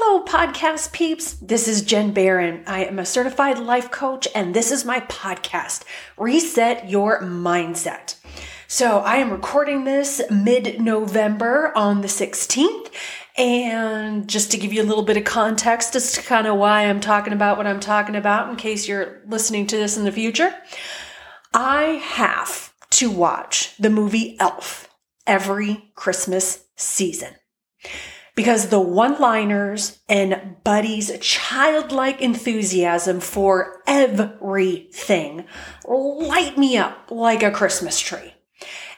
Hello, podcast peeps. This is Jen Barron. I am a certified life coach, and this is my podcast, Reset Your Mindset. So, I am recording this mid November on the 16th. And just to give you a little bit of context as to kind of why I'm talking about what I'm talking about, in case you're listening to this in the future, I have to watch the movie Elf every Christmas season because the one liners and Buddy's childlike enthusiasm for everything light me up like a Christmas tree.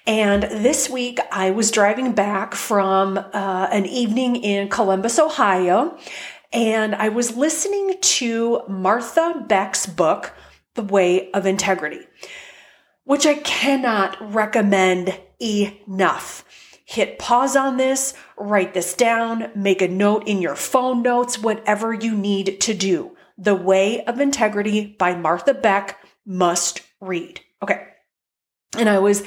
And this week I was driving back from uh, an evening in Columbus, Ohio, and I was listening to Martha Beck's book, The Way of Integrity, which I cannot recommend enough hit pause on this, write this down, make a note in your phone notes, whatever you need to do. The Way of Integrity by Martha Beck must read. Okay. And I was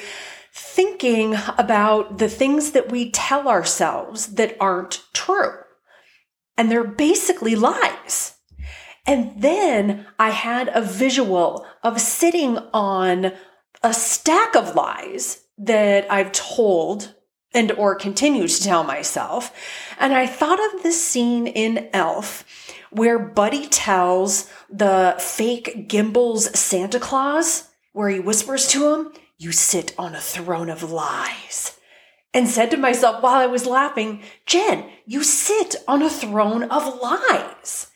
thinking about the things that we tell ourselves that aren't true. And they're basically lies. And then I had a visual of sitting on a stack of lies that I've told and or continue to tell myself. And I thought of this scene in Elf where Buddy tells the fake Gimbels Santa Claus, where he whispers to him, You sit on a throne of lies. And said to myself while I was laughing, Jen, you sit on a throne of lies.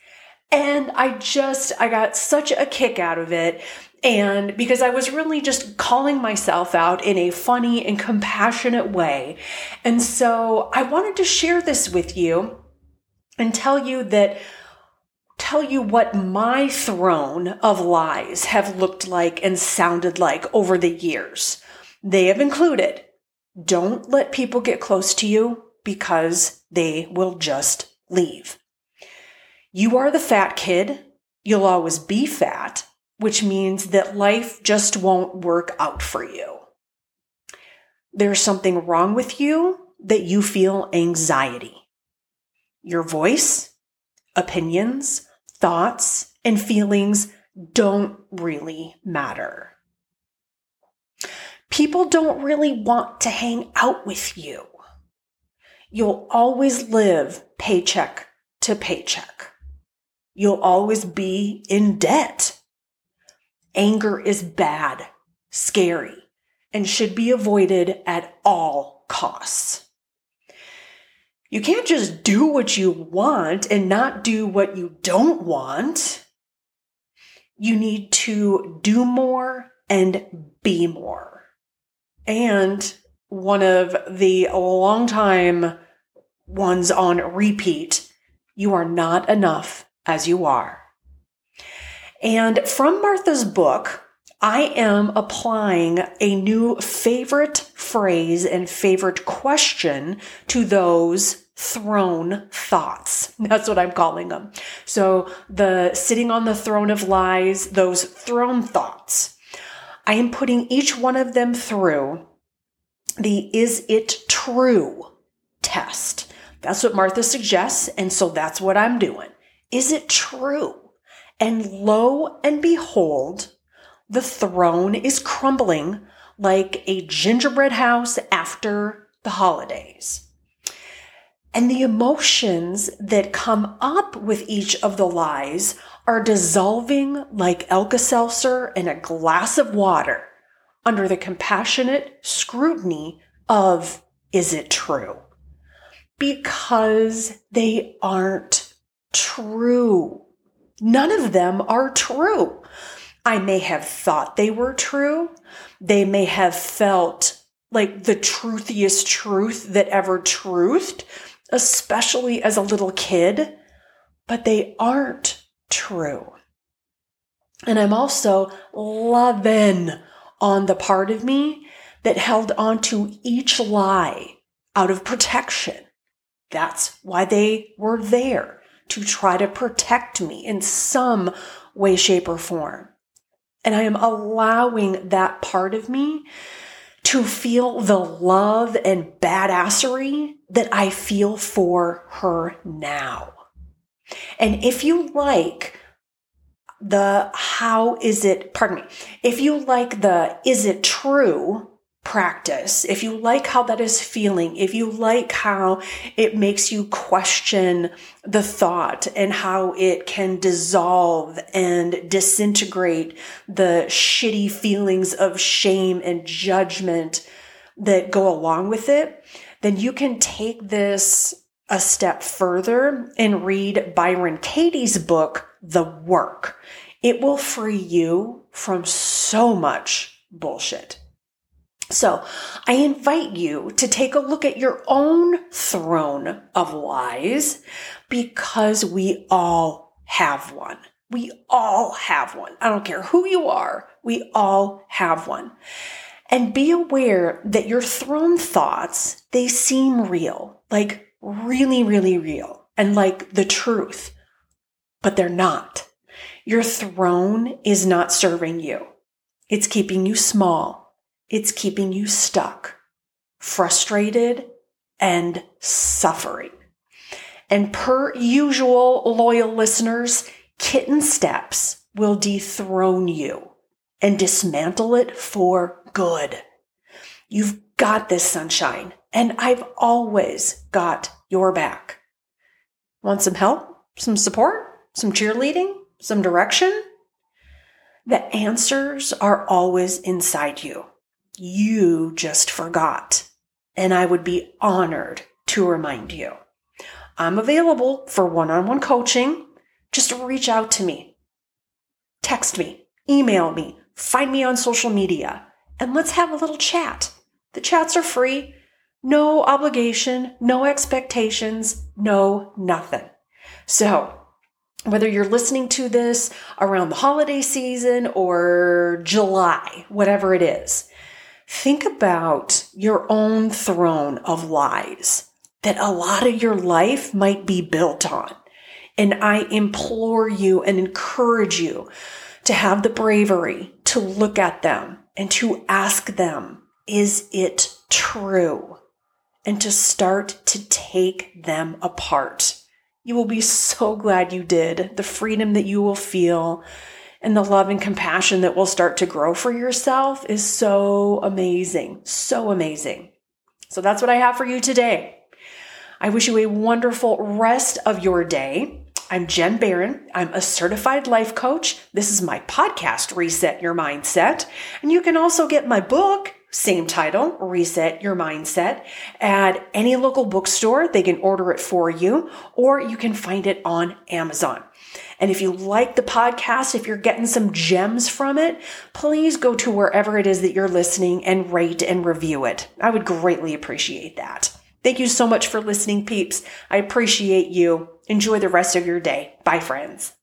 And I just, I got such a kick out of it. And because I was really just calling myself out in a funny and compassionate way. And so I wanted to share this with you and tell you that, tell you what my throne of lies have looked like and sounded like over the years. They have included don't let people get close to you because they will just leave. You are the fat kid. You'll always be fat which means that life just won't work out for you. There's something wrong with you that you feel anxiety. Your voice, opinions, thoughts, and feelings don't really matter. People don't really want to hang out with you. You'll always live paycheck to paycheck. You'll always be in debt Anger is bad, scary, and should be avoided at all costs. You can't just do what you want and not do what you don't want. You need to do more and be more. And one of the long-time ones on repeat, you are not enough as you are. And from Martha's book, I am applying a new favorite phrase and favorite question to those throne thoughts. That's what I'm calling them. So the sitting on the throne of lies, those throne thoughts. I am putting each one of them through the is it true test. That's what Martha suggests. And so that's what I'm doing. Is it true? And lo and behold, the throne is crumbling like a gingerbread house after the holidays. And the emotions that come up with each of the lies are dissolving like Alka Seltzer in a glass of water under the compassionate scrutiny of is it true? Because they aren't true. None of them are true. I may have thought they were true. They may have felt like the truthiest truth that ever truthed, especially as a little kid, but they aren't true. And I'm also loving on the part of me that held on to each lie out of protection. That's why they were there to try to protect me in some way, shape, or form. And I am allowing that part of me to feel the love and badassery that I feel for her now. And if you like the how is it, pardon me, if you like the is it true practice, if you like how that is feeling, if you like how it makes you question the thought and how it can dissolve and disintegrate the shitty feelings of shame and judgment that go along with it, then you can take this a step further and read Byron Katie's book, The Work. It will free you from so much bullshit. So I invite you to take a look at your own throne of lies because we all have one. We all have one. I don't care who you are. We all have one. And be aware that your throne thoughts, they seem real, like really, really real and like the truth, but they're not. Your throne is not serving you. It's keeping you small it's keeping you stuck, frustrated, and suffering. And per usual, loyal listeners, kitten steps will dethrone you and dismantle it for good. You've got this sunshine, and I've always got your back. Want some help? Some support? Some cheerleading? Some direction? The answers are always inside you you just forgot. And I would be honored to remind you. I'm available for one on one coaching. Just reach out to me. Text me, email me, find me on social media, and let's have a little chat. The chats are free, no obligation, no expectations, no nothing. So, whether you're listening to this around the holiday season or July, whatever it is, think about your own throne of lies that a lot of your life might be built on. And I implore you and encourage you to have the bravery to look at them and to ask them, is it true? And to start to take them apart. You will be so glad you did. The freedom that you will feel and the love and compassion that will start to grow for yourself is so amazing. So amazing. So that's what I have for you today. I wish you a wonderful rest of your day. I'm Jen Barron. I'm a certified life coach. This is my podcast, Reset Your Mindset. And you can also get my book, same title, Reset Your Mindset, at any local bookstore. They can order it for you, or you can find it on Amazon. And if you like the podcast, if you're getting some gems from it, please go to wherever it is that you're listening and rate and review it. I would greatly appreciate that. Thank you so much for listening, peeps. I appreciate you. Enjoy the rest of your day. Bye, friends.